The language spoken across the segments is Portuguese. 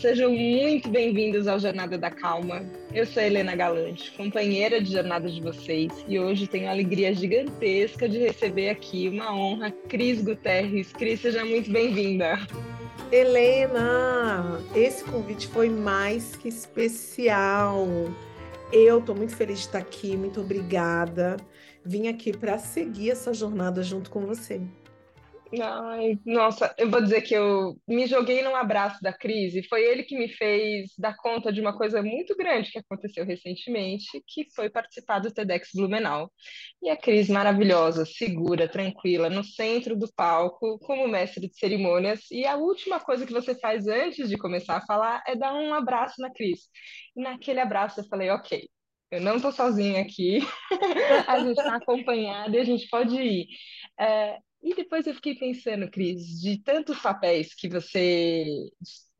sejam muito bem-vindos ao Jornada da Calma. Eu sou Helena Galante, companheira de jornada de vocês, e hoje tenho a alegria gigantesca de receber aqui uma honra, Cris Guterres. Cris, seja muito bem-vinda. Helena, esse convite foi mais que especial. Eu estou muito feliz de estar aqui, muito obrigada. Vim aqui para seguir essa jornada junto com você. Ai, nossa, eu vou dizer que eu me joguei num abraço da crise. Foi ele que me fez dar conta de uma coisa muito grande que aconteceu recentemente, que foi participar do TEDx Blumenau. E a Cris maravilhosa, segura, tranquila, no centro do palco, como mestre de cerimônias. E a última coisa que você faz antes de começar a falar é dar um abraço na Cris. E naquele abraço eu falei, ok, eu não estou sozinha aqui, a gente está acompanhada e a gente pode ir. É, e depois eu fiquei pensando, Cris, de tantos papéis que você.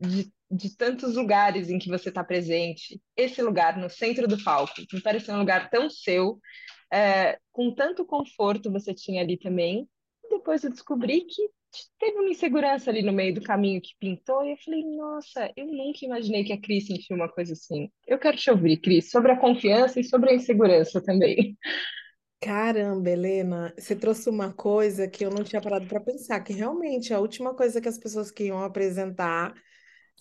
De, de tantos lugares em que você está presente, esse lugar no centro do palco, me parece um lugar tão seu, é, com tanto conforto você tinha ali também. E depois eu descobri que teve uma insegurança ali no meio do caminho que pintou, e eu falei, nossa, eu nunca imaginei que a Cris sentia uma coisa assim. Eu quero te ouvir, Cris, sobre a confiança e sobre a insegurança também. Caramba, Helena, você trouxe uma coisa que eu não tinha parado para pensar, que realmente a última coisa que as pessoas que iam apresentar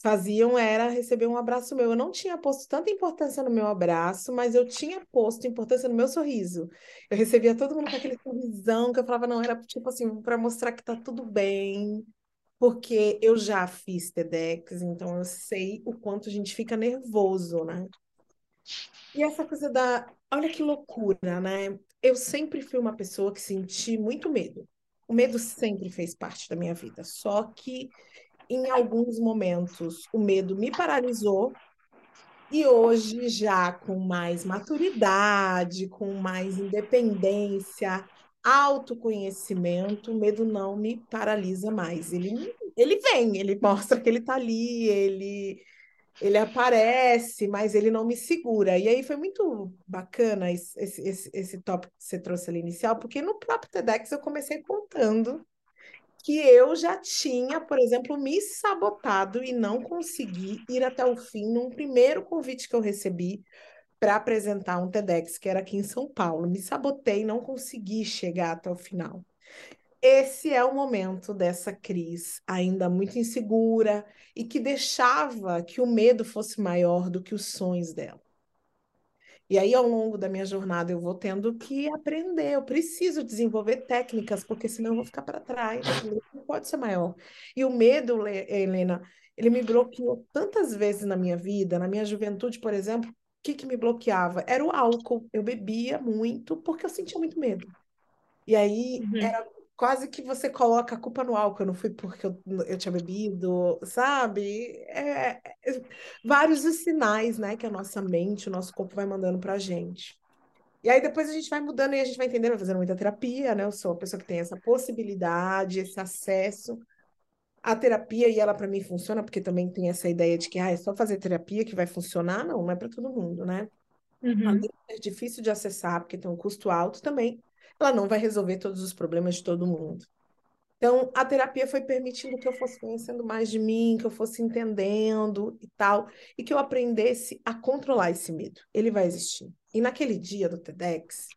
faziam era receber um abraço meu. Eu não tinha posto tanta importância no meu abraço, mas eu tinha posto importância no meu sorriso. Eu recebia todo mundo com aquele sorrisão que eu falava, não, era tipo assim, para mostrar que tá tudo bem, porque eu já fiz TEDx, então eu sei o quanto a gente fica nervoso, né? E essa coisa da. Olha que loucura, né? Eu sempre fui uma pessoa que senti muito medo. O medo sempre fez parte da minha vida, só que em alguns momentos o medo me paralisou e hoje já com mais maturidade, com mais independência, autoconhecimento, o medo não me paralisa mais. Ele ele vem, ele mostra que ele está ali, ele ele aparece, mas ele não me segura. E aí foi muito bacana esse, esse, esse tópico que você trouxe ali inicial, porque no próprio TEDx eu comecei contando que eu já tinha, por exemplo, me sabotado e não consegui ir até o fim num primeiro convite que eu recebi para apresentar um TEDx, que era aqui em São Paulo. Me sabotei, não consegui chegar até o final. Esse é o momento dessa Cris, ainda muito insegura e que deixava que o medo fosse maior do que os sonhos dela. E aí, ao longo da minha jornada, eu vou tendo que aprender, eu preciso desenvolver técnicas, porque senão eu vou ficar para trás. Não pode ser maior. E o medo, Helena, ele me bloqueou tantas vezes na minha vida, na minha juventude, por exemplo. O que, que me bloqueava? Era o álcool. Eu bebia muito porque eu sentia muito medo. E aí uhum. era quase que você coloca a culpa no álcool, não fui porque eu, eu tinha bebido, sabe? É, é, vários os sinais, né, que a nossa mente, o nosso corpo vai mandando pra gente. E aí depois a gente vai mudando e a gente vai entendendo, vai fazendo muita terapia, né? Eu sou uma pessoa que tem essa possibilidade, esse acesso à terapia e ela para mim funciona, porque também tem essa ideia de que ah, é só fazer terapia que vai funcionar, não, não é para todo mundo, né? Uhum. Além de ser difícil de acessar, porque tem um custo alto também, ela não vai resolver todos os problemas de todo mundo. Então, a terapia foi permitindo que eu fosse conhecendo mais de mim, que eu fosse entendendo e tal, e que eu aprendesse a controlar esse medo. Ele vai existir. E naquele dia do TEDx,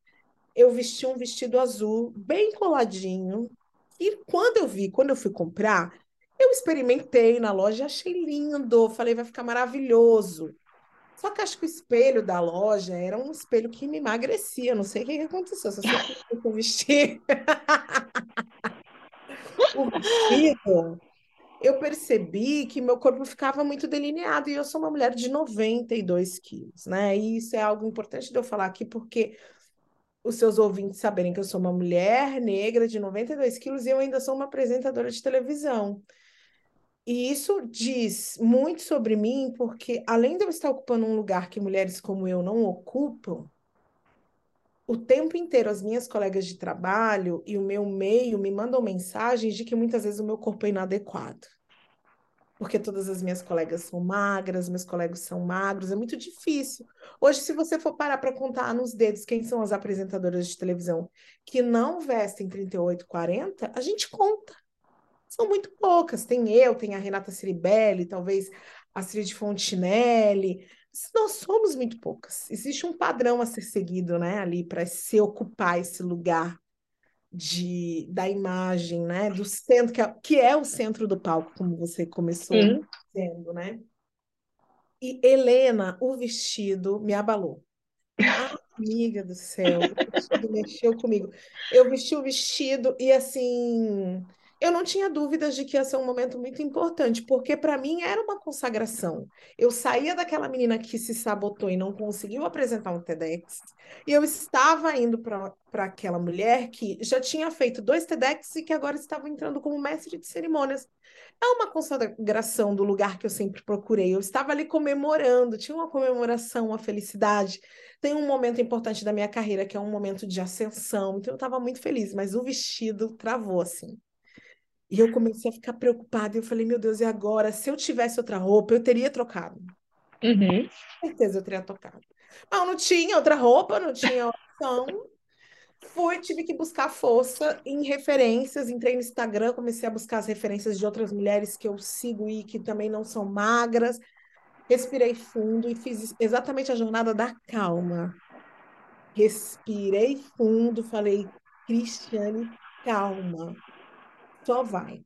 eu vesti um vestido azul, bem coladinho. E quando eu vi, quando eu fui comprar, eu experimentei na loja, achei lindo, falei, vai ficar maravilhoso. Só que acho que o espelho da loja era um espelho que me emagrecia. Não sei o que, que aconteceu. Só sei que eu vesti o vestido, eu percebi que meu corpo ficava muito delineado. E eu sou uma mulher de 92 quilos, né? E isso é algo importante de eu falar aqui, porque os seus ouvintes saberem que eu sou uma mulher negra de 92 quilos e eu ainda sou uma apresentadora de televisão. E isso diz muito sobre mim, porque além de eu estar ocupando um lugar que mulheres como eu não ocupam, o tempo inteiro as minhas colegas de trabalho e o meu meio me mandam mensagens de que muitas vezes o meu corpo é inadequado. Porque todas as minhas colegas são magras, meus colegas são magros, é muito difícil. Hoje, se você for parar para contar nos dedos quem são as apresentadoras de televisão que não vestem 38, 40, a gente conta são muito poucas. Tem eu, tem a Renata Ciribelli, talvez Astrid Fontinelli. Nós somos muito poucas. Existe um padrão a ser seguido, né, ali para se ocupar esse lugar de, da imagem, né, do centro, que é, que é o centro do palco, como você começou Sim. dizendo, né? E Helena, o vestido me abalou. Ah, amiga do céu, o vestido mexeu comigo. Eu vesti o vestido e assim, eu não tinha dúvidas de que ia ser um momento muito importante, porque para mim era uma consagração. Eu saía daquela menina que se sabotou e não conseguiu apresentar um TEDx, e eu estava indo para aquela mulher que já tinha feito dois TEDx e que agora estava entrando como mestre de cerimônias. É uma consagração do lugar que eu sempre procurei. Eu estava ali comemorando, tinha uma comemoração, uma felicidade. Tem um momento importante da minha carreira, que é um momento de ascensão, então eu estava muito feliz, mas o vestido travou assim. E eu comecei a ficar preocupada. E eu falei, meu Deus, e agora? Se eu tivesse outra roupa, eu teria trocado. Uhum. Com certeza eu teria trocado. Mas não tinha outra roupa, não tinha opção. Fui, tive que buscar força em referências. Entrei no Instagram, comecei a buscar as referências de outras mulheres que eu sigo e que também não são magras. Respirei fundo e fiz exatamente a jornada da calma. Respirei fundo, falei, Cristiane, calma só vai.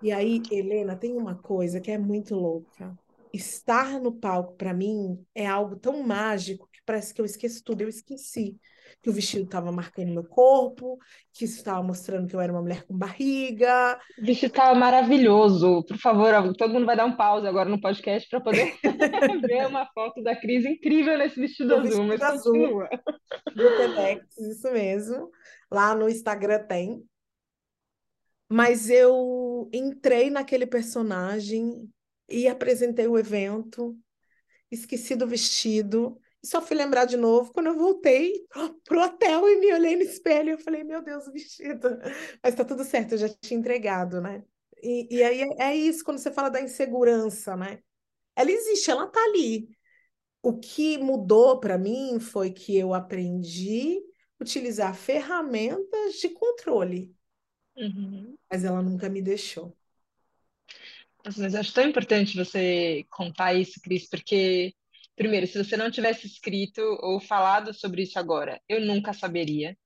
E aí, Helena, tem uma coisa que é muito louca. Estar no palco, para mim, é algo tão mágico que parece que eu esqueço tudo. Eu esqueci que o vestido estava marcando meu corpo, que isso estava mostrando que eu era uma mulher com barriga. O vestido estava maravilhoso. Por favor, todo mundo vai dar um pause agora no podcast para poder ver uma foto da Cris incrível nesse vestido azul, vestido mas azul, continua. Do TEDx, isso mesmo. Lá no Instagram tem. Mas eu entrei naquele personagem e apresentei o evento, esqueci do vestido, e só fui lembrar de novo quando eu voltei pro hotel e me olhei no espelho. Eu falei, meu Deus, o vestido. Mas tá tudo certo, eu já tinha entregado, né? E, e aí é, é isso quando você fala da insegurança, né? Ela existe, ela tá ali. O que mudou para mim foi que eu aprendi a utilizar ferramentas de controle. Uhum. Mas ela nunca me deixou. Mas acho tão importante você contar isso, Cris, porque, primeiro, se você não tivesse escrito ou falado sobre isso agora, eu nunca saberia.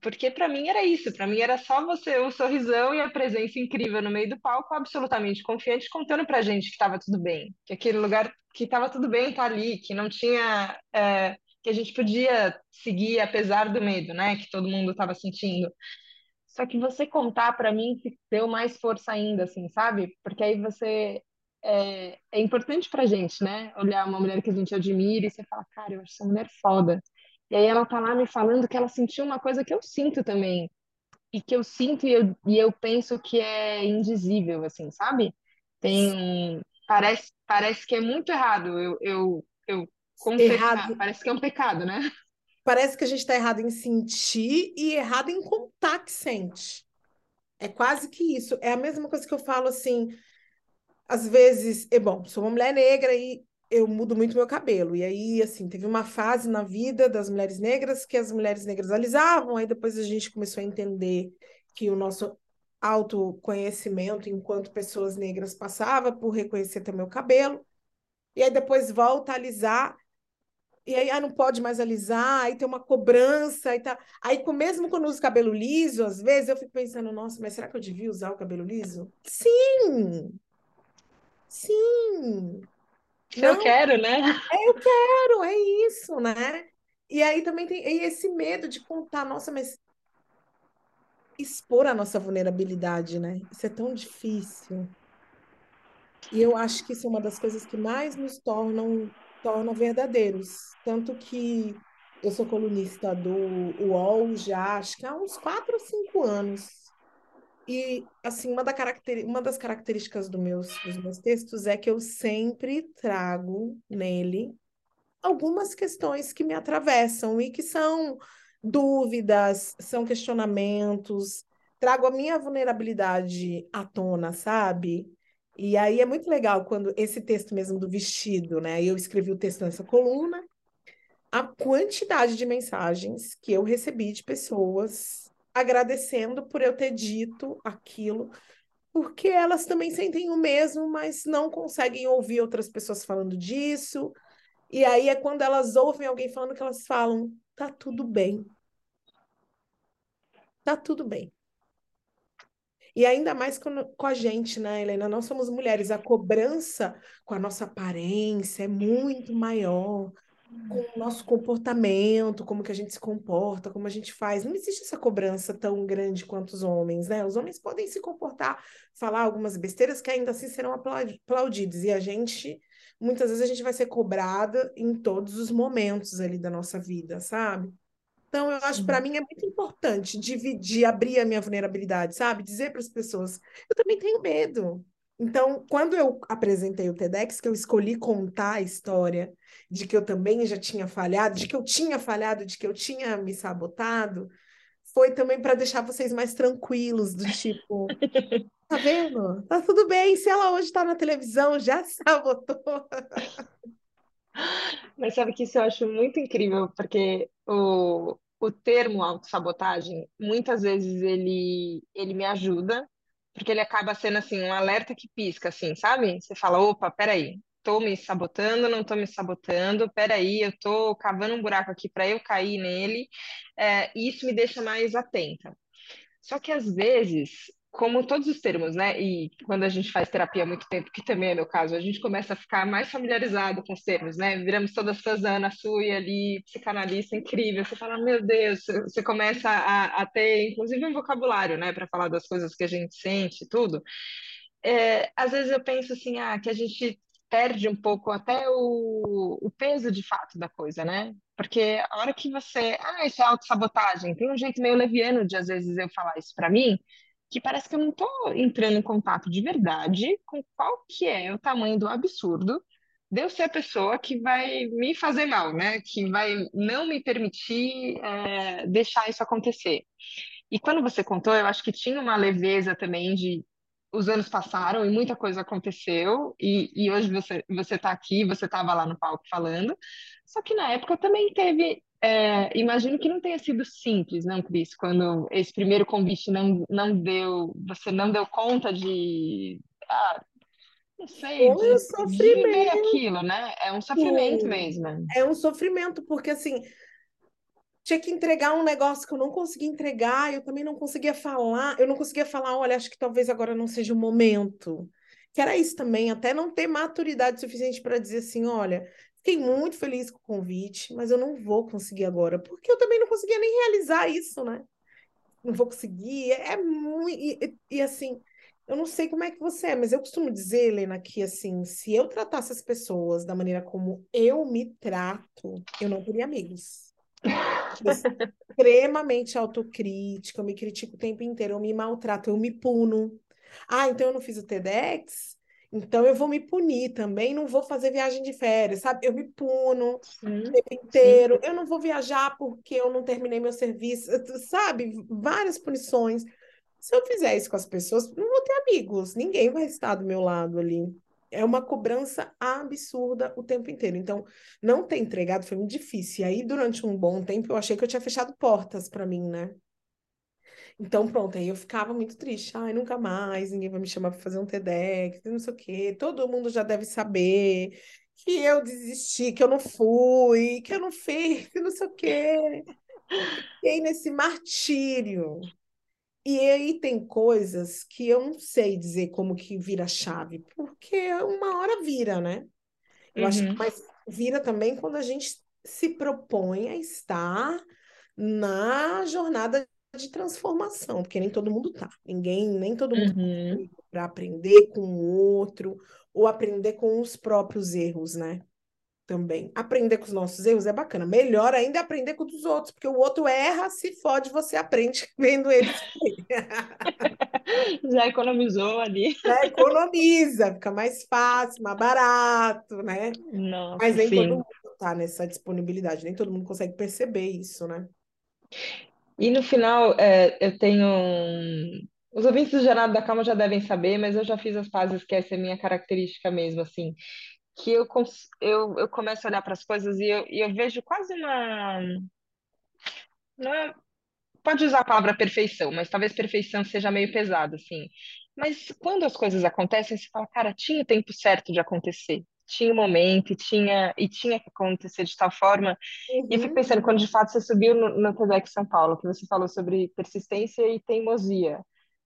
Porque para mim era isso, para mim era só você, o sorrisão e a presença incrível no meio do palco, absolutamente confiante, contando pra gente que estava tudo bem, que aquele lugar que estava tudo bem tá ali, que não tinha, é, que a gente podia seguir apesar do medo, né, que todo mundo estava sentindo. Só que você contar para mim deu mais força ainda, assim, sabe? Porque aí você é, é importante pra gente, né? Olhar uma mulher que a gente admira e você fala, cara, eu acho essa mulher foda. E aí ela tá lá me falando que ela sentiu uma coisa que eu sinto também. E que eu sinto e eu, e eu penso que é indizível, assim, sabe? Tem Parece, parece que é muito errado eu, eu, eu confessar. Errado. Parece que é um pecado, né? Parece que a gente está errado em sentir e errado em contar que sente. É quase que isso. É a mesma coisa que eu falo assim. Às vezes, é bom, sou uma mulher negra e eu mudo muito meu cabelo. E aí, assim, teve uma fase na vida das mulheres negras que as mulheres negras alisavam, aí depois a gente começou a entender que o nosso autoconhecimento enquanto pessoas negras passava por reconhecer também o cabelo. E aí depois volta a alisar e aí ah, não pode mais alisar, aí tem uma cobrança e tá. Aí, mesmo quando uso cabelo liso, às vezes eu fico pensando, nossa, mas será que eu devia usar o cabelo liso? Sim! Sim! Não, eu quero, né? É, eu quero, é isso, né? E aí também tem esse medo de contar, nossa, mas expor a nossa vulnerabilidade, né? Isso é tão difícil. E eu acho que isso é uma das coisas que mais nos tornam torna verdadeiros. Tanto que eu sou colunista do UOL já acho que há uns quatro ou cinco anos. E, assim, uma, da caracter... uma das características do meus, dos meus textos é que eu sempre trago nele algumas questões que me atravessam e que são dúvidas, são questionamentos. Trago a minha vulnerabilidade à tona, sabe? E aí é muito legal quando esse texto mesmo do vestido, né? Eu escrevi o texto nessa coluna, a quantidade de mensagens que eu recebi de pessoas agradecendo por eu ter dito aquilo, porque elas também sentem o mesmo, mas não conseguem ouvir outras pessoas falando disso. E aí é quando elas ouvem alguém falando que elas falam: tá tudo bem. Tá tudo bem. E ainda mais com, com a gente, né, Helena? Nós somos mulheres, a cobrança com a nossa aparência é muito maior, com o nosso comportamento, como que a gente se comporta, como a gente faz. Não existe essa cobrança tão grande quanto os homens, né? Os homens podem se comportar, falar algumas besteiras que ainda assim serão aplaudidos. E a gente, muitas vezes, a gente vai ser cobrada em todos os momentos ali da nossa vida, sabe? Então, eu acho para mim é muito importante dividir, abrir a minha vulnerabilidade, sabe? Dizer para as pessoas, eu também tenho medo. Então, quando eu apresentei o TEDx, que eu escolhi contar a história de que eu também já tinha falhado, de que eu tinha falhado, de que eu tinha me sabotado, foi também para deixar vocês mais tranquilos, do tipo, tá vendo? Tá tudo bem, se ela hoje está na televisão, já sabotou. Mas sabe que isso eu acho muito incrível, porque o, o termo autossabotagem, muitas vezes ele, ele me ajuda, porque ele acaba sendo assim, um alerta que pisca, assim, sabe? Você fala, opa, peraí, tô me sabotando, não tô me sabotando, peraí, eu tô cavando um buraco aqui para eu cair nele, é, e isso me deixa mais atenta. Só que às vezes como todos os termos, né? E quando a gente faz terapia há muito tempo, que também é meu caso, a gente começa a ficar mais familiarizado com os termos, né? Viramos todas fãs da Ana Sui ali, psicanalista incrível. Você fala, meu Deus, você começa a, a ter, inclusive, um vocabulário, né, para falar das coisas que a gente sente e tudo. É, às vezes eu penso assim, ah, que a gente perde um pouco até o, o peso de fato da coisa, né? Porque a hora que você, ah, isso é autossabotagem, tem um jeito meio leviano de às vezes eu falar isso para mim, que parece que eu não estou entrando em contato de verdade com qual que é o tamanho do absurdo de eu ser a pessoa que vai me fazer mal, né? Que vai não me permitir é, deixar isso acontecer. E quando você contou, eu acho que tinha uma leveza também de os anos passaram e muita coisa aconteceu, e, e hoje você você está aqui, você estava lá no palco falando, só que na época também teve é, imagino que não tenha sido simples, não, Cris, quando esse primeiro convite não, não deu, você não deu conta de, ah, não sei, Foi um de, de viver sofrimento. aquilo, né? É um sofrimento mesmo. É um sofrimento, porque assim, tinha que entregar um negócio que eu não conseguia entregar, eu também não conseguia falar, eu não conseguia falar, olha, acho que talvez agora não seja o momento. Que era isso também, até não ter maturidade suficiente para dizer assim, olha, Fiquei muito feliz com o convite, mas eu não vou conseguir agora, porque eu também não conseguia nem realizar isso, né? Não vou conseguir, é muito. E, e, assim, eu não sei como é que você é, mas eu costumo dizer, Helena, que assim, se eu tratasse as pessoas da maneira como eu me trato, eu não teria amigos. Extremamente autocrítica, eu me critico o tempo inteiro, eu me maltrato, eu me puno. Ah, então eu não fiz o TEDx? Então eu vou me punir também, não vou fazer viagem de férias, sabe? Eu me puno sim, o tempo inteiro. Sim. Eu não vou viajar porque eu não terminei meu serviço, sabe? Várias punições. Se eu fizer isso com as pessoas, não vou ter amigos, ninguém vai estar do meu lado ali. É uma cobrança absurda o tempo inteiro. Então, não ter entregado foi muito difícil. E aí, durante um bom tempo, eu achei que eu tinha fechado portas para mim, né? Então, pronto, aí eu ficava muito triste. Ai, nunca mais, ninguém vai me chamar para fazer um TEDx, não sei o quê. Todo mundo já deve saber que eu desisti, que eu não fui, que eu não fiz, que não sei o quê. Fiquei nesse martírio. E aí tem coisas que eu não sei dizer como que vira a chave, porque uma hora vira, né? Eu uhum. acho que uhum. mas vira também quando a gente se propõe a estar na jornada de transformação, porque nem todo mundo tá. Ninguém, nem todo mundo uhum. para aprender com o outro ou aprender com os próprios erros, né? Também. Aprender com os nossos erros é bacana. Melhor ainda é aprender com os outros, porque o outro erra, se fode, você aprende vendo ele. Já economizou ali. Já economiza, fica mais fácil, mais barato, né? Nossa, Mas nem sim. todo mundo tá nessa disponibilidade, nem todo mundo consegue perceber isso, né? E no final, é, eu tenho. um- Os ouvintes do Jornada da Calma já devem saber, mas eu já fiz as pazes que essa é a minha característica mesmo, assim. Que eu, eu, eu começo a olhar para as coisas e eu, e eu vejo quase uma. Não é pode usar a palavra perfeição, mas talvez perfeição seja meio pesado, assim. Mas quando as coisas acontecem, você fala, cara, tinha o tempo certo de acontecer, tinha o momento, e tinha, e tinha que acontecer de tal forma. E eu fico Uhum, pensando, quando de fato você subiu no, no TEDx São Paulo, que você falou sobre persistência e teimosia,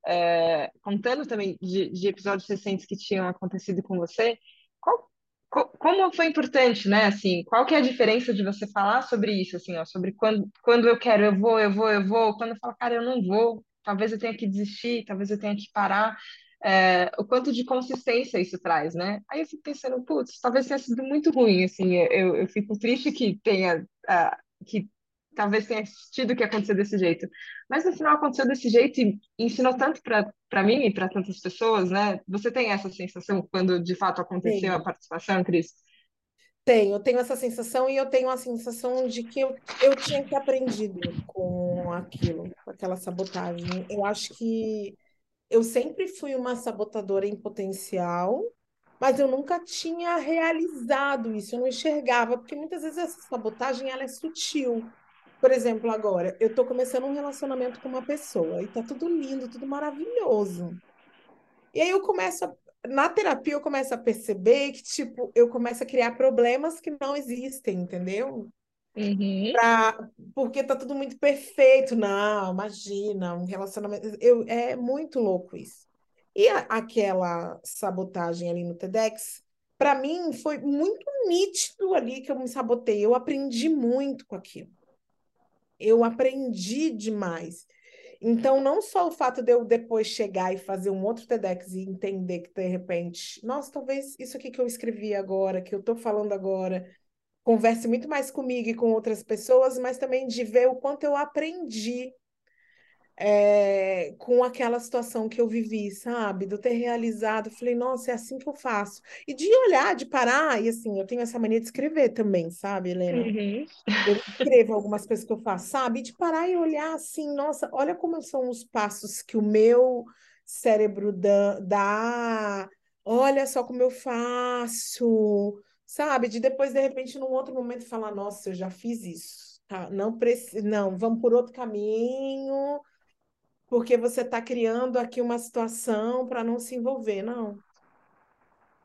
é, contando também de, de episódios recentes que tinham acontecido com você, qual, como foi importante, né? Assim, qual que é a diferença de você falar sobre isso, assim, ó, sobre quando, quando eu quero, eu vou, eu vou, eu vou, quando eu falo, cara, eu não vou, talvez eu tenha que desistir, talvez eu tenha que parar, é, o quanto de consistência isso traz, né? Aí eu fico pensando, putz, talvez tenha sido muito ruim, assim, eu, eu fico triste que tenha, ah, que talvez tenha tido que acontecer desse jeito. Mas no final aconteceu desse jeito e ensinou tanto para mim e para tantas pessoas, né? Você tem essa sensação quando de fato aconteceu a tenho, participação, Cris? tenho, eu tenho essa sensação e eu tenho a sensação de que eu, eu tinha que aprendido com aquilo, com aquela sabotagem. Eu acho que eu sempre fui uma sabotadora em potencial, mas eu nunca tinha realizado isso, eu não enxergava, porque muitas vezes essa sabotagem ela é sutil. Por exemplo, agora, eu estou começando um relacionamento com uma pessoa e tá tudo lindo, tudo maravilhoso. E aí eu começo a, na terapia eu começo a perceber que, tipo, eu começo a criar problemas que não existem, entendeu? Uhum, Pra, porque tá tudo muito perfeito. Não, imagina, um relacionamento. Eu, é muito louco isso. E a- aquela sabotagem ali no TEDx, para mim foi muito nítido ali que eu me sabotei. Eu aprendi muito com aquilo. Eu aprendi demais. Então, não só o fato de eu depois chegar e fazer um outro TEDx e entender que, de repente, nossa, talvez isso aqui que eu escrevi agora, que eu estou falando agora, converse muito mais comigo e com outras pessoas, mas também de ver o quanto eu aprendi é, com aquela situação que eu vivi, sabe? De eu ter realizado, falei, nossa, é assim que eu faço. E de olhar, de parar, e assim, eu tenho essa mania de escrever também, sabe, Helena? uhum, Eu escrevo algumas coisas que eu faço, sabe? E de parar e olhar assim, nossa, olha como são os passos que o meu cérebro dá, olha só como eu faço, sabe? De depois, de repente, num outro momento, falar, nossa, eu já fiz isso. Tá? Não preciso, não, vamos por outro caminho, porque você está criando aqui uma situação para não se envolver. Não,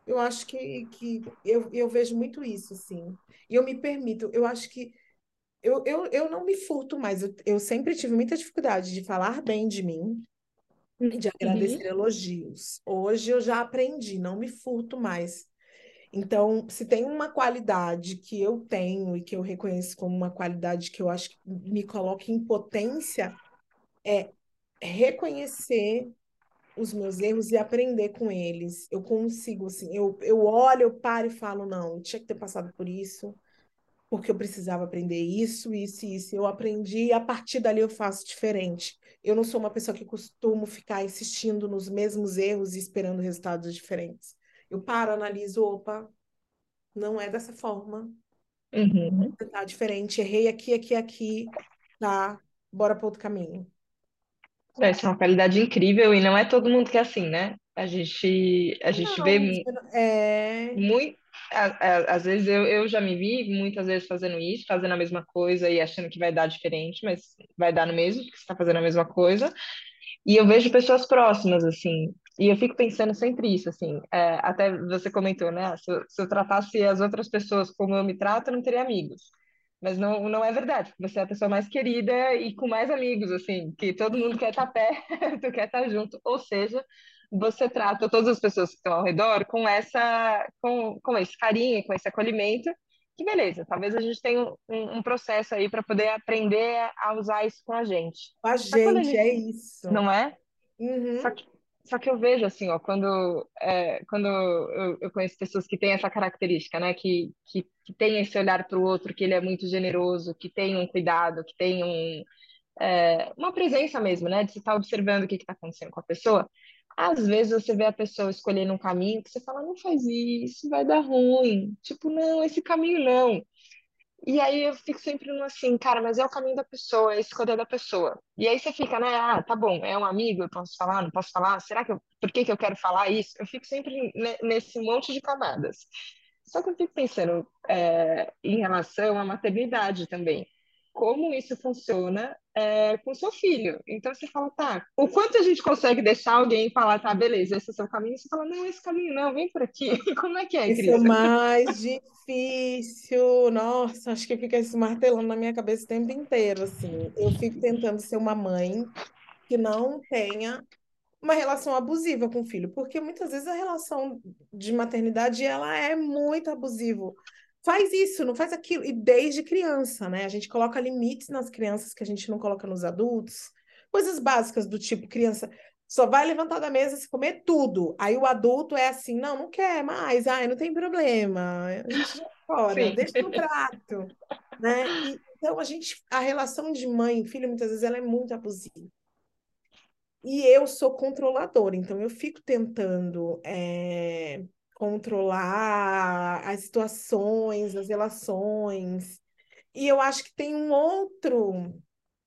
eu acho que, que eu, eu vejo muito isso, assim. E eu me permito, eu acho que eu, eu, eu não me furto mais. Eu, eu sempre tive muita dificuldade de falar bem de mim e de uhum, agradecer elogios. Hoje eu já aprendi, não me furto mais. Então, se tem uma qualidade que eu tenho e que eu reconheço como uma qualidade que eu acho que me coloca em potência, é reconhecer os meus erros e aprender com eles. Eu consigo, assim, eu, eu olho, eu paro e falo, não, tinha que ter passado por isso porque eu precisava aprender isso, isso e isso. Eu aprendi e a partir dali eu faço diferente. Eu não sou uma pessoa que costumo ficar insistindo nos mesmos erros e esperando resultados diferentes. Eu paro, analiso, opa, não é dessa forma, uhum. tá diferente, errei aqui, aqui, aqui, tá, bora para outro caminho. Essa é uma qualidade incrível e não é todo mundo que é assim, né? A gente, a gente vê Não, é, muito. Às vezes eu, eu já me vi muitas vezes fazendo isso, fazendo a mesma coisa e achando que vai dar diferente, mas vai dar no mesmo, porque você está fazendo a mesma coisa. E eu vejo pessoas próximas, assim, e eu fico pensando sempre isso, assim, é, até você comentou, né? Se eu, se eu tratasse as outras pessoas como eu me trato, eu não teria amigos. Mas não, não é verdade, você é a pessoa mais querida e com mais amigos, assim, que todo mundo quer estar perto, quer estar junto. Ou seja, você trata todas as pessoas que estão ao redor com essa, com, com esse carinho, com esse acolhimento, que beleza, talvez a gente tenha um, um processo aí para poder aprender a usar isso com a gente. a Só que quando a gente, é gente, isso. não é? Só Uhum. que, só que eu vejo assim, ó, quando, é, quando eu, eu conheço pessoas que têm essa característica, né, que, que, que tem esse olhar para o outro, que ele é muito generoso, que tem um cuidado, que tem um, é, uma presença mesmo, né, de você estar observando o que está acontecendo com a pessoa. Às vezes você vê a pessoa escolhendo um caminho que você fala, não faz isso, vai dar ruim. Tipo, não, esse caminho não. E aí eu fico sempre no assim, cara, mas é o caminho da pessoa, é a escolha da pessoa. E aí você fica, né? Ah, tá bom, é um amigo, eu posso falar, não posso falar? Será que eu, por que que eu quero falar isso? Eu fico sempre ne- nesse monte de camadas. Só que eu fico pensando é, em relação à maternidade também. Como isso funciona é, com seu filho. Então você fala, tá, o quanto a gente consegue deixar alguém falar, tá, beleza, esse é o seu caminho, você fala, não, esse caminho não, vem por aqui. Como é que é, Isso Cris? é mais difícil. Nossa, acho que fica esse martelando na minha cabeça o tempo inteiro, assim. Eu fico tentando ser uma mãe que não tenha uma relação abusiva com o filho, porque muitas vezes a relação de maternidade ela é muito abusiva. Faz isso, não faz aquilo, e desde criança, né? A gente coloca limites nas crianças que a gente não coloca nos adultos. Coisas básicas do tipo, criança só vai levantar da mesa se comer tudo. Aí o adulto é assim, não, não quer mais, ai, não tem problema, a gente já fora, Sim. deixa no prato, né? E, então a gente, a relação de mãe e filho muitas vezes ela é muito abusiva. E eu sou controladora, então eu fico tentando é, controlar as situações, as relações. E eu acho que tem um outro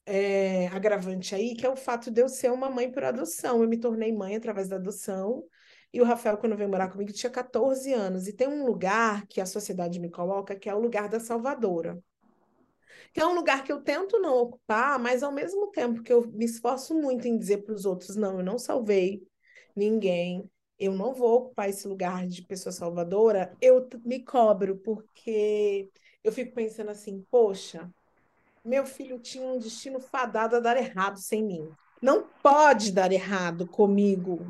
é, agravante aí, que é o fato de eu ser uma mãe por adoção. Eu me tornei mãe através da adoção. E o Rafael, quando veio morar comigo, tinha 14 anos. E tem um lugar que a sociedade me coloca, que é o lugar da salvadora que é um lugar que eu tento não ocupar, mas ao mesmo tempo que eu me esforço muito em dizer para os outros, não, eu não salvei ninguém, eu não vou ocupar esse lugar de pessoa salvadora, eu me cobro, porque eu fico pensando assim, poxa, meu filho tinha um destino fadado a dar errado sem mim. Não pode dar errado comigo.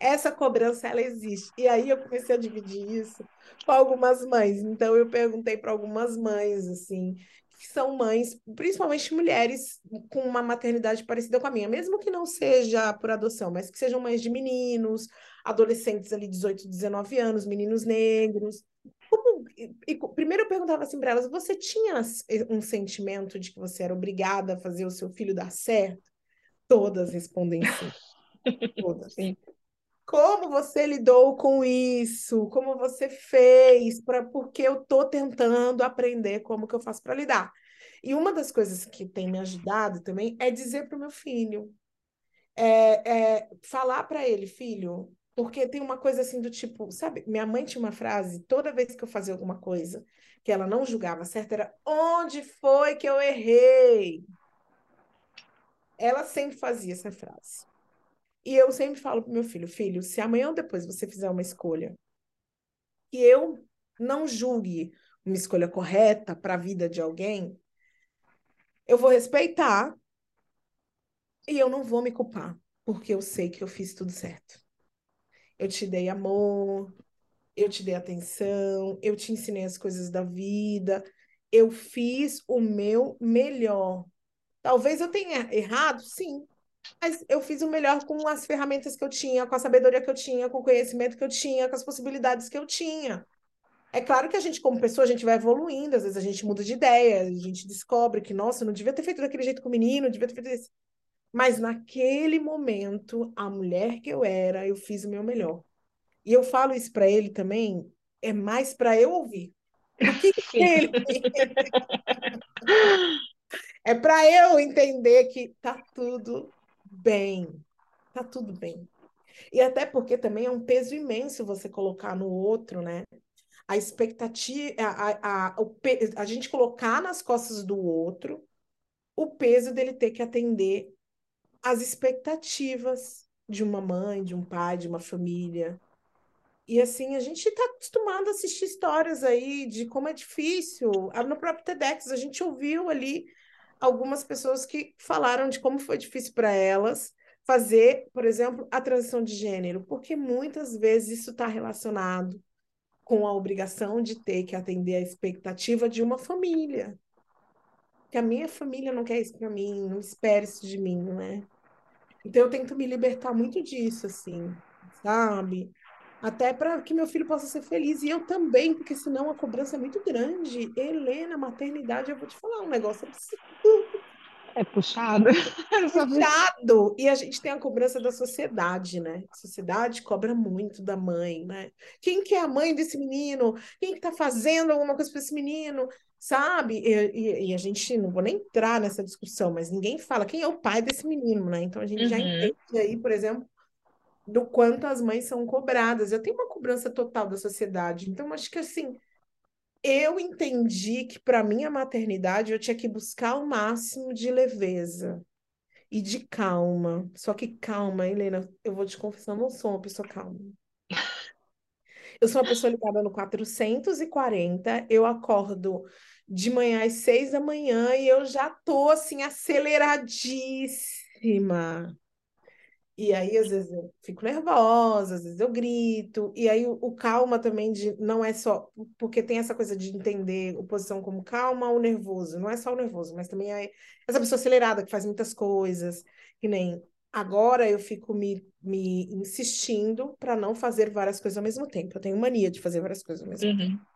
Essa cobrança, ela existe. E aí eu comecei a dividir isso com algumas mães. Então eu perguntei para algumas mães, assim, que são mães, principalmente mulheres com uma maternidade parecida com a minha, mesmo que não seja por adoção, mas que sejam mães de meninos, adolescentes ali 18, 19 anos, meninos negros. Como... E, primeiro eu perguntava assim para elas: você tinha um sentimento de que você era obrigada a fazer o seu filho dar certo? Todas respondem sim. Todas. Sim. Como você lidou com isso? Como você fez? Pra, porque eu estou tentando aprender como que eu faço para lidar. E uma das coisas que tem me ajudado também é dizer para o meu filho, é, é falar para ele, filho, porque tem uma coisa assim do tipo, sabe? Minha mãe tinha uma frase, toda vez que eu fazia alguma coisa que ela não julgava certo, era onde foi que eu errei? Ela sempre fazia essa frase. E eu sempre falo para meu filho, filho, se amanhã ou depois você fizer uma escolha que eu não julgue uma escolha correta para a vida de alguém, eu vou respeitar e eu não vou me culpar, porque eu sei que eu fiz tudo certo. Eu te dei amor, eu te dei atenção, eu te ensinei as coisas da vida, eu fiz o meu melhor. Talvez eu tenha errado, sim, mas eu fiz o melhor com as ferramentas que eu tinha, com a sabedoria que eu tinha, com o conhecimento que eu tinha, com as possibilidades que eu tinha. É claro que a gente, como pessoa, a gente vai evoluindo, às vezes a gente muda de ideia, a gente descobre que, nossa, eu não devia ter feito daquele jeito com o menino, devia ter feito isso. Mas naquele momento, a mulher que eu era, eu fiz o meu melhor. E eu falo isso para ele também, é mais para eu ouvir do que ele. é para eu entender que tá tudo bem, tá tudo bem. E até porque também é um peso imenso você colocar no outro, né? A expectativa, a, a, a, a gente colocar nas costas do outro o peso dele ter que atender às expectativas de uma mãe, de um pai, de uma família. E assim, a gente está acostumado a assistir histórias aí de como é difícil. No próprio TEDx, a gente ouviu ali algumas pessoas que falaram de como foi difícil para elas fazer, por exemplo, a transição de gênero, porque muitas vezes isso está relacionado com a obrigação de ter que atender a expectativa de uma família. Que a minha família não quer isso para mim, não espera isso de mim, né? Então eu tento me libertar muito disso, assim, sabe? Até para que meu filho possa ser feliz. E eu também, porque senão a cobrança é muito grande. Helena, maternidade, eu vou te falar um negócio absurdo. É puxado. É puxado. E a gente tem a cobrança da sociedade, né? A sociedade cobra muito da mãe, né? Quem que é a mãe desse menino? Quem que tá fazendo alguma coisa para esse menino? Sabe? E, e, e, a gente, não vou nem entrar nessa discussão, mas ninguém fala quem é o pai desse menino, né? Então a gente uhum. já entende aí, por exemplo, do quanto as mães são cobradas. Eu tenho uma cobrança total da sociedade. Então, acho que assim, eu entendi que para minha maternidade eu tinha que buscar o máximo de leveza e de calma. Só que calma, Helena, eu vou te confessar, eu não sou uma pessoa calma. Eu sou uma pessoa ligada no 440, eu acordo de manhã às seis da manhã e eu já tô assim aceleradíssima. E aí, às vezes, eu fico nervosa, às vezes eu grito. E aí, o, o, calma também de, não é só. Porque tem essa coisa de entender oposição como calma ou nervoso. Não é só o nervoso, mas também é essa pessoa acelerada que faz muitas coisas. Que nem agora eu fico me, me insistindo para não fazer várias coisas ao mesmo tempo. Eu tenho mania de fazer várias coisas ao mesmo uhum. tempo.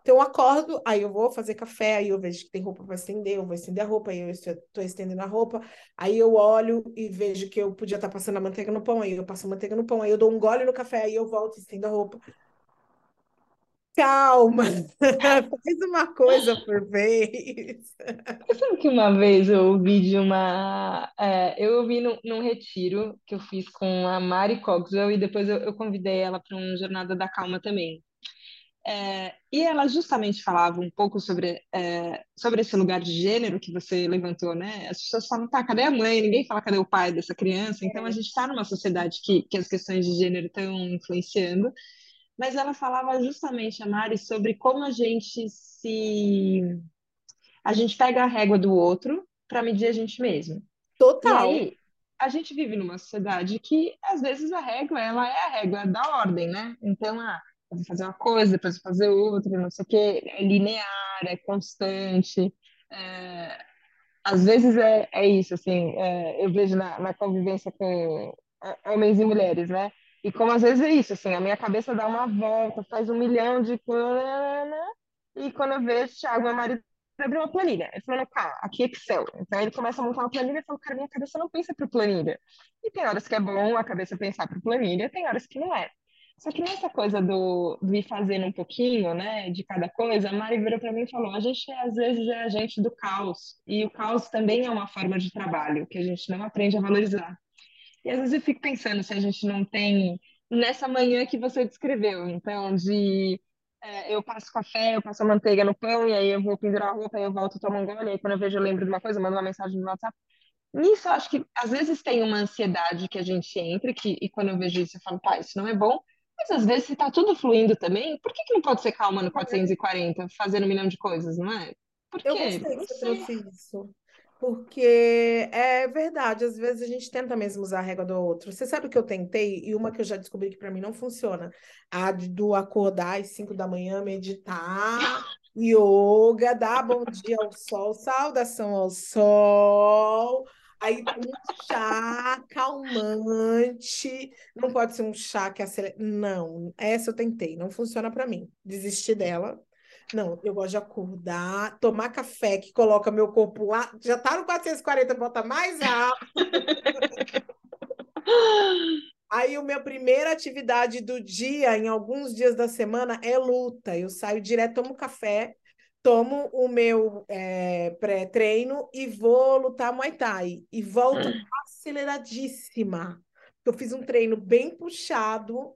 Então eu acordo, aí eu vou fazer café, aí eu vejo que tem roupa para estender, eu vou estender a roupa, aí eu estou estendendo a roupa, aí eu olho e vejo que eu podia estar tá passando a manteiga no pão, aí eu passo a manteiga no pão, aí eu dou um gole no café, aí eu volto e estendo a roupa. Calma, faz uma coisa por vez. Sabe que uma vez eu ouvi de uma. É, eu ouvi num, num, retiro que eu fiz com a Mari Cogswell e depois eu, eu convidei ela para um Jornada da Calma também. É, e ela justamente falava um pouco sobre, é, sobre esse lugar de gênero que você levantou, né? As pessoas falam, tá, cadê a mãe? Ninguém fala cadê o pai dessa criança. Então a gente está numa sociedade que, que as questões de gênero estão influenciando. Mas ela falava justamente, a Mari, sobre como a gente se. A gente pega a régua do outro para medir a gente mesmo. Total. E aí, a gente vive numa sociedade que, às vezes, a régua, ela é a régua da ordem, né? Então, ah, vou fazer uma coisa, depois vou fazer outra, não sei o quê, é linear, é constante. É, às vezes é, é isso, assim, é, eu vejo na, na convivência com homens e mulheres, né? E como às vezes é isso, assim, a minha cabeça dá uma volta, faz um milhão de e quando eu vejo, Thiago, meu marido abriu uma planilha. Ele falou, cara, aqui é Excel. Então ele começa a montar uma planilha e fala, cara, minha cabeça não pensa para planilha. E tem horas que é bom a cabeça pensar para planilha, tem horas que não é. Só que nessa coisa do, do ir fazendo um pouquinho, né, de cada coisa, a Mari virou para mim e falou: a gente às vezes é agente do caos, e o caos também é uma forma de trabalho que a gente não aprende a valorizar. E às vezes eu fico pensando se a gente não tem, nessa manhã que você descreveu, então, de é, eu passo café, eu passo a manteiga no pão, e aí eu vou pendurar a roupa, aí eu volto, tomo um gole, e aí quando eu vejo eu lembro de uma coisa, mando uma mensagem no WhatsApp. Nisso, eu acho que às vezes tem uma ansiedade que a gente entra, que, e quando eu vejo isso, eu falo, tá, isso não é bom, mas às vezes, se tá tudo fluindo também, por que que não pode ser calma no 440, fazendo um milhão de coisas, não é? Por Eu quê? gostei Não que você trouxe isso. Porque é verdade, às vezes a gente tenta mesmo usar a régua do outro. Você sabe o que eu tentei? E uma que eu já descobri que para mim não funciona. A do acordar às 5 da manhã, meditar, yoga, dar bom dia ao sol, saudação ao sol. Aí um chá calmante. Não pode ser um chá que acelera. Não, essa eu tentei, não funciona para mim. Desisti dela. Não, eu gosto de acordar, tomar café que coloca meu corpo lá, já tá no 440, bota mais alto. Aí, a minha primeira atividade do dia, em alguns dias da semana, é luta. Eu saio direto, tomo café, tomo o meu é, pré-treino e vou lutar Muay Thai. E volto aceleradíssima. Eu fiz um treino bem puxado,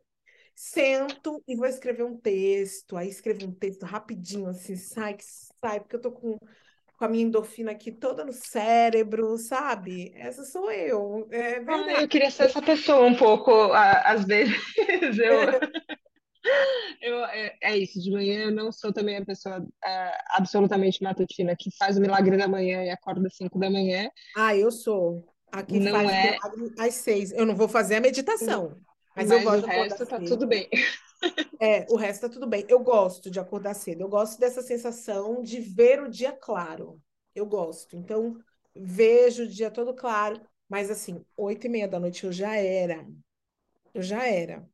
sento e vou escrever um texto. Aí escrevo um texto rapidinho, assim, sai que sai, porque eu tô com, com a minha endorfina aqui toda no cérebro, sabe? Essa sou eu, é Ah, eu queria ser essa pessoa um pouco, às vezes. Eu, eu, é, é isso, de manhã eu não sou também a pessoa é, absolutamente matutina que faz o milagre da manhã e acorda às 5 da manhã. Ah, eu sou. Aqui Não faz é, milagre às seis. Eu não vou fazer a meditação, mas eu mas o gosto de acordar resto tá tudo cedo. bem. É, o resto tá tudo bem. Eu gosto de acordar cedo. Eu gosto dessa sensação de ver o dia claro. Eu gosto. Então, vejo o dia todo claro. Mas assim, oito e meia da noite eu já era. Eu já era.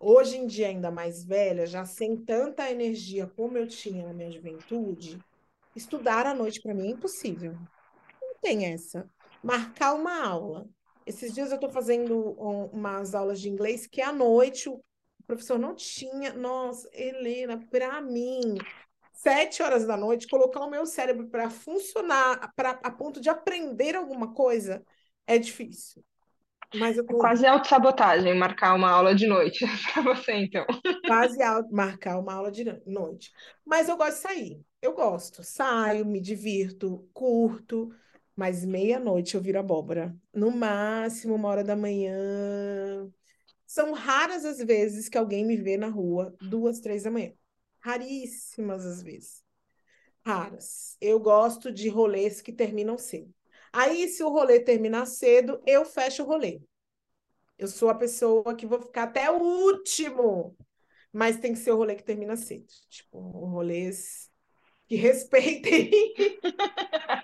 Hoje em dia, ainda mais velha, já sem tanta energia como eu tinha na minha juventude, estudar à noite para mim é impossível. Não tem essa. Marcar uma aula. Esses dias eu estou fazendo um- umas aulas de inglês que à noite o professor não tinha. Nossa, Helena, para mim, sete horas da noite, colocar o meu cérebro para funcionar, para a ponto de aprender alguma coisa, é difícil. Mas eu É quase autossabotagem marcar uma aula de noite para você, então. quase auto- marcar uma aula de noite. Mas eu gosto de sair. Eu gosto. Saio, me divirto, curto. Mas meia-noite eu viro abóbora. No máximo, uma hora da manhã. São raras as vezes que alguém me vê na rua, duas, três da manhã. Raríssimas as vezes. Raras. Eu gosto de rolês que terminam cedo. Aí, se o rolê terminar cedo, eu fecho o rolê. Eu sou a pessoa que vou ficar até o último, mas tem que ser o rolê que termina cedo. Tipo, rolês que respeitem.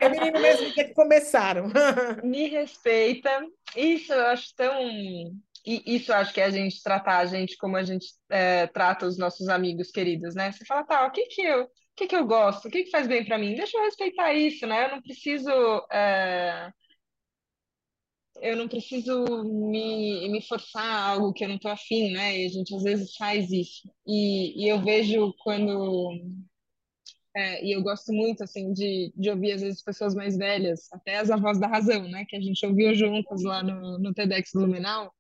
É menino mesmo que começaram. Me respeita. Isso eu acho tão. E isso eu acho que é a gente tratar a gente como a gente é, trata os nossos amigos queridos, né? Você fala, tá, o que que eu, o que que eu gosto? O que que faz bem pra mim? Deixa eu respeitar isso, né? Eu não preciso. é, eu não preciso me, me forçar a algo que eu não tô afim, né? E a gente às vezes faz isso. E, e eu vejo quando. é, e eu gosto muito, assim, de, de ouvir, às vezes, pessoas mais velhas, até as avós da razão, né? Que a gente ouviu juntas lá no, no TEDx Blumenau,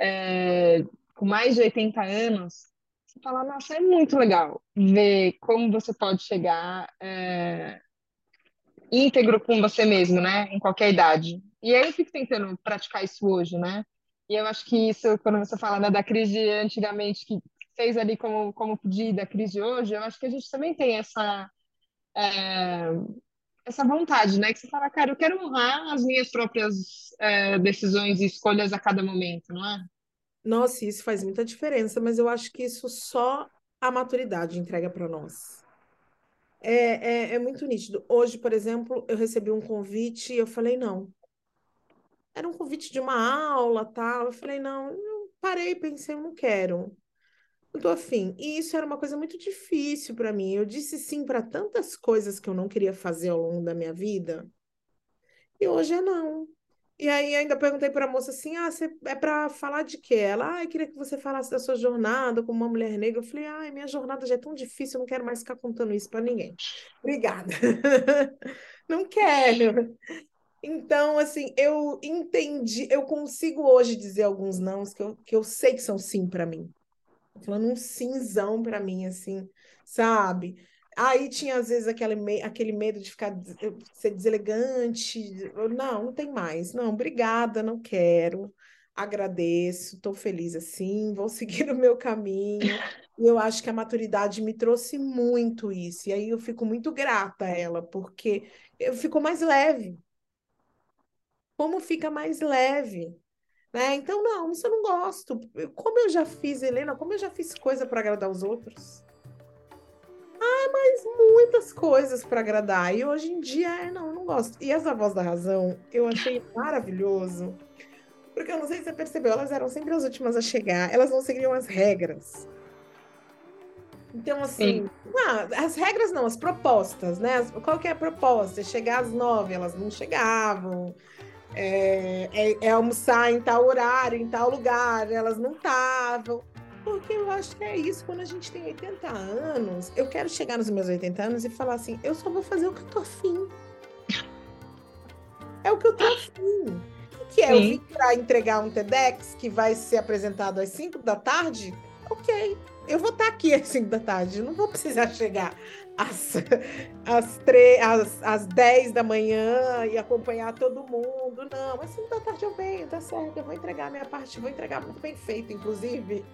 é, com mais de 80 anos. Você fala, nossa, é muito legal ver como você pode chegar é, íntegro com você mesmo, né? Em qualquer idade. E aí eu fico tentando praticar isso hoje, né? E eu acho que isso, quando você fala né, da crise antigamente, que fez ali como, como pedir da crise hoje, eu acho que a gente também tem essa, é, essa vontade, né? Que você fala, cara, eu quero honrar as minhas próprias é, decisões e escolhas a cada momento, não é? Nossa, isso faz muita diferença, mas eu acho que isso só a maturidade entrega para nós. É, é, é muito nítido. Hoje, por exemplo, eu recebi um convite e eu falei não. Era um convite de uma aula, tal. Eu falei não. Eu parei, pensei, não quero. Não tô afim. E isso era uma coisa muito difícil para mim. Eu disse sim para tantas coisas que eu não queria fazer ao longo da minha vida, e hoje é não. E aí ainda perguntei para a moça assim: "Ah, você é para falar de quê?" Ela: "Ah, eu queria que você falasse da sua jornada como uma mulher negra." Eu falei: "Ai, minha jornada já é tão difícil, eu não quero mais ficar contando isso para ninguém." Obrigada. Não quero. Então, assim, eu entendi, eu consigo hoje dizer alguns nãos que eu, que eu sei que são sim para mim. Tô falando um simzão para mim, assim, sabe? Aí tinha, às vezes, aquele, me aquele medo de ficar ser deselegante. Eu, Não, não tem mais. Não, obrigada, não quero. Agradeço, estou feliz assim, vou seguir o meu caminho. E eu acho que a maturidade me trouxe muito isso. E aí eu fico muito grata a ela, porque eu fico mais leve. Como fica mais leve? né? Então, não, isso eu não gosto. Como eu já fiz, Helena, como eu já fiz coisa para agradar os outros, muitas coisas para agradar. E hoje em dia, é, não, eu não gosto. E as avós da razão, eu achei maravilhoso. Porque eu não sei se você percebeu, elas eram sempre as últimas a chegar, elas não seguiam as regras. Então, assim, Sim. ah, as regras não, as propostas, né? As- Qual que é a proposta? É chegar às nove, elas não chegavam. É, é- é almoçar em tal horário, em tal lugar, elas não estavam. Porque eu acho que é isso, quando a gente tem 80 anos, eu quero chegar nos meus 80 anos e falar assim, eu só vou fazer o que eu tô afim. É o que eu tô afim. O que é? Eu Sim. vim para entregar um TEDx que vai ser apresentado às 5 da tarde? Ok, eu vou estar aqui às 5 da tarde, eu não vou precisar chegar às, às, 3, às, às 10 da manhã e acompanhar todo mundo. Não, às 5 da tarde eu venho, tá certo, eu vou entregar a minha parte, vou entregar muito bem feito, inclusive.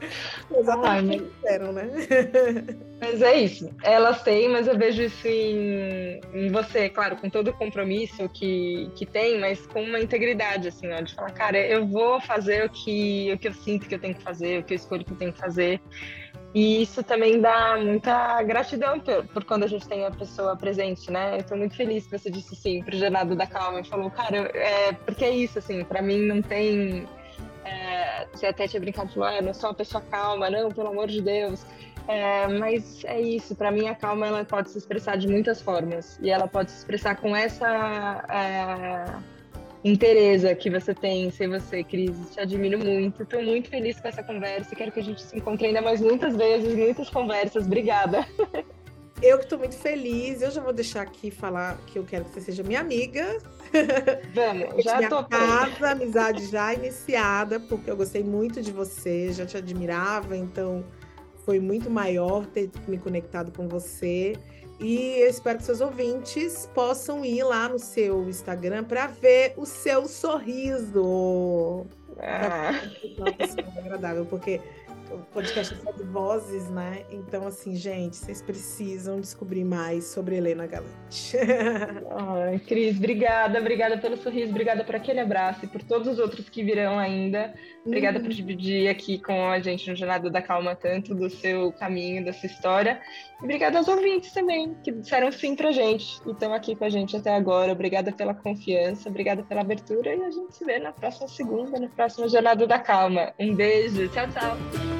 Ai, Exatamente mas- que disseram, né? Mas é isso. Elas têm, mas eu vejo isso em, em você, claro, com todo o compromisso que, que tem, mas com uma integridade, assim, ó, de falar, cara, eu vou fazer o que, o que eu sinto que eu tenho que fazer, o que eu escolho que eu tenho que fazer. E isso também dá muita gratidão por, por quando a gente tem a pessoa presente, né? Eu tô muito feliz que você disse sim pro Jornada da Calma e falou, cara, é, porque é isso, assim, pra mim não tem. É, você até tinha brincado, falou, ah, não sou uma pessoa calma, não, pelo amor de Deus. É, mas é isso, para mim a calma ela pode se expressar de muitas formas e ela pode se expressar com essa é, inteireza que você tem em ser você, Cris. Te admiro muito, estou muito feliz com essa conversa. Quero que a gente se encontre ainda mais muitas vezes, muitas conversas. Obrigada. Eu que estou muito feliz, eu já vou deixar aqui falar que eu quero que você seja minha amiga. Vamos, já minha tô casa, amizade já iniciada, porque eu gostei muito de você, já te admirava, então foi muito maior ter me conectado com você. E eu espero que seus ouvintes possam ir lá no seu Instagram para ver o seu sorriso. Ah. Pra agradável, porque o podcast é só de vozes, né? Então, assim, gente, vocês precisam descobrir mais sobre Helena Galante. Ai, Cris, obrigada, obrigada pelo sorriso, obrigada por aquele abraço e por todos os outros que virão ainda. Obrigada uhum. por dividir aqui com a gente no Jornada da Calma tanto do seu caminho, da sua história. E obrigada aos ouvintes também, que disseram sim pra gente e estão aqui com a gente até agora. Obrigada pela confiança, obrigada pela abertura e a gente se vê na próxima segunda, na próxima Jornada da Calma. Um beijo, tchau, tchau.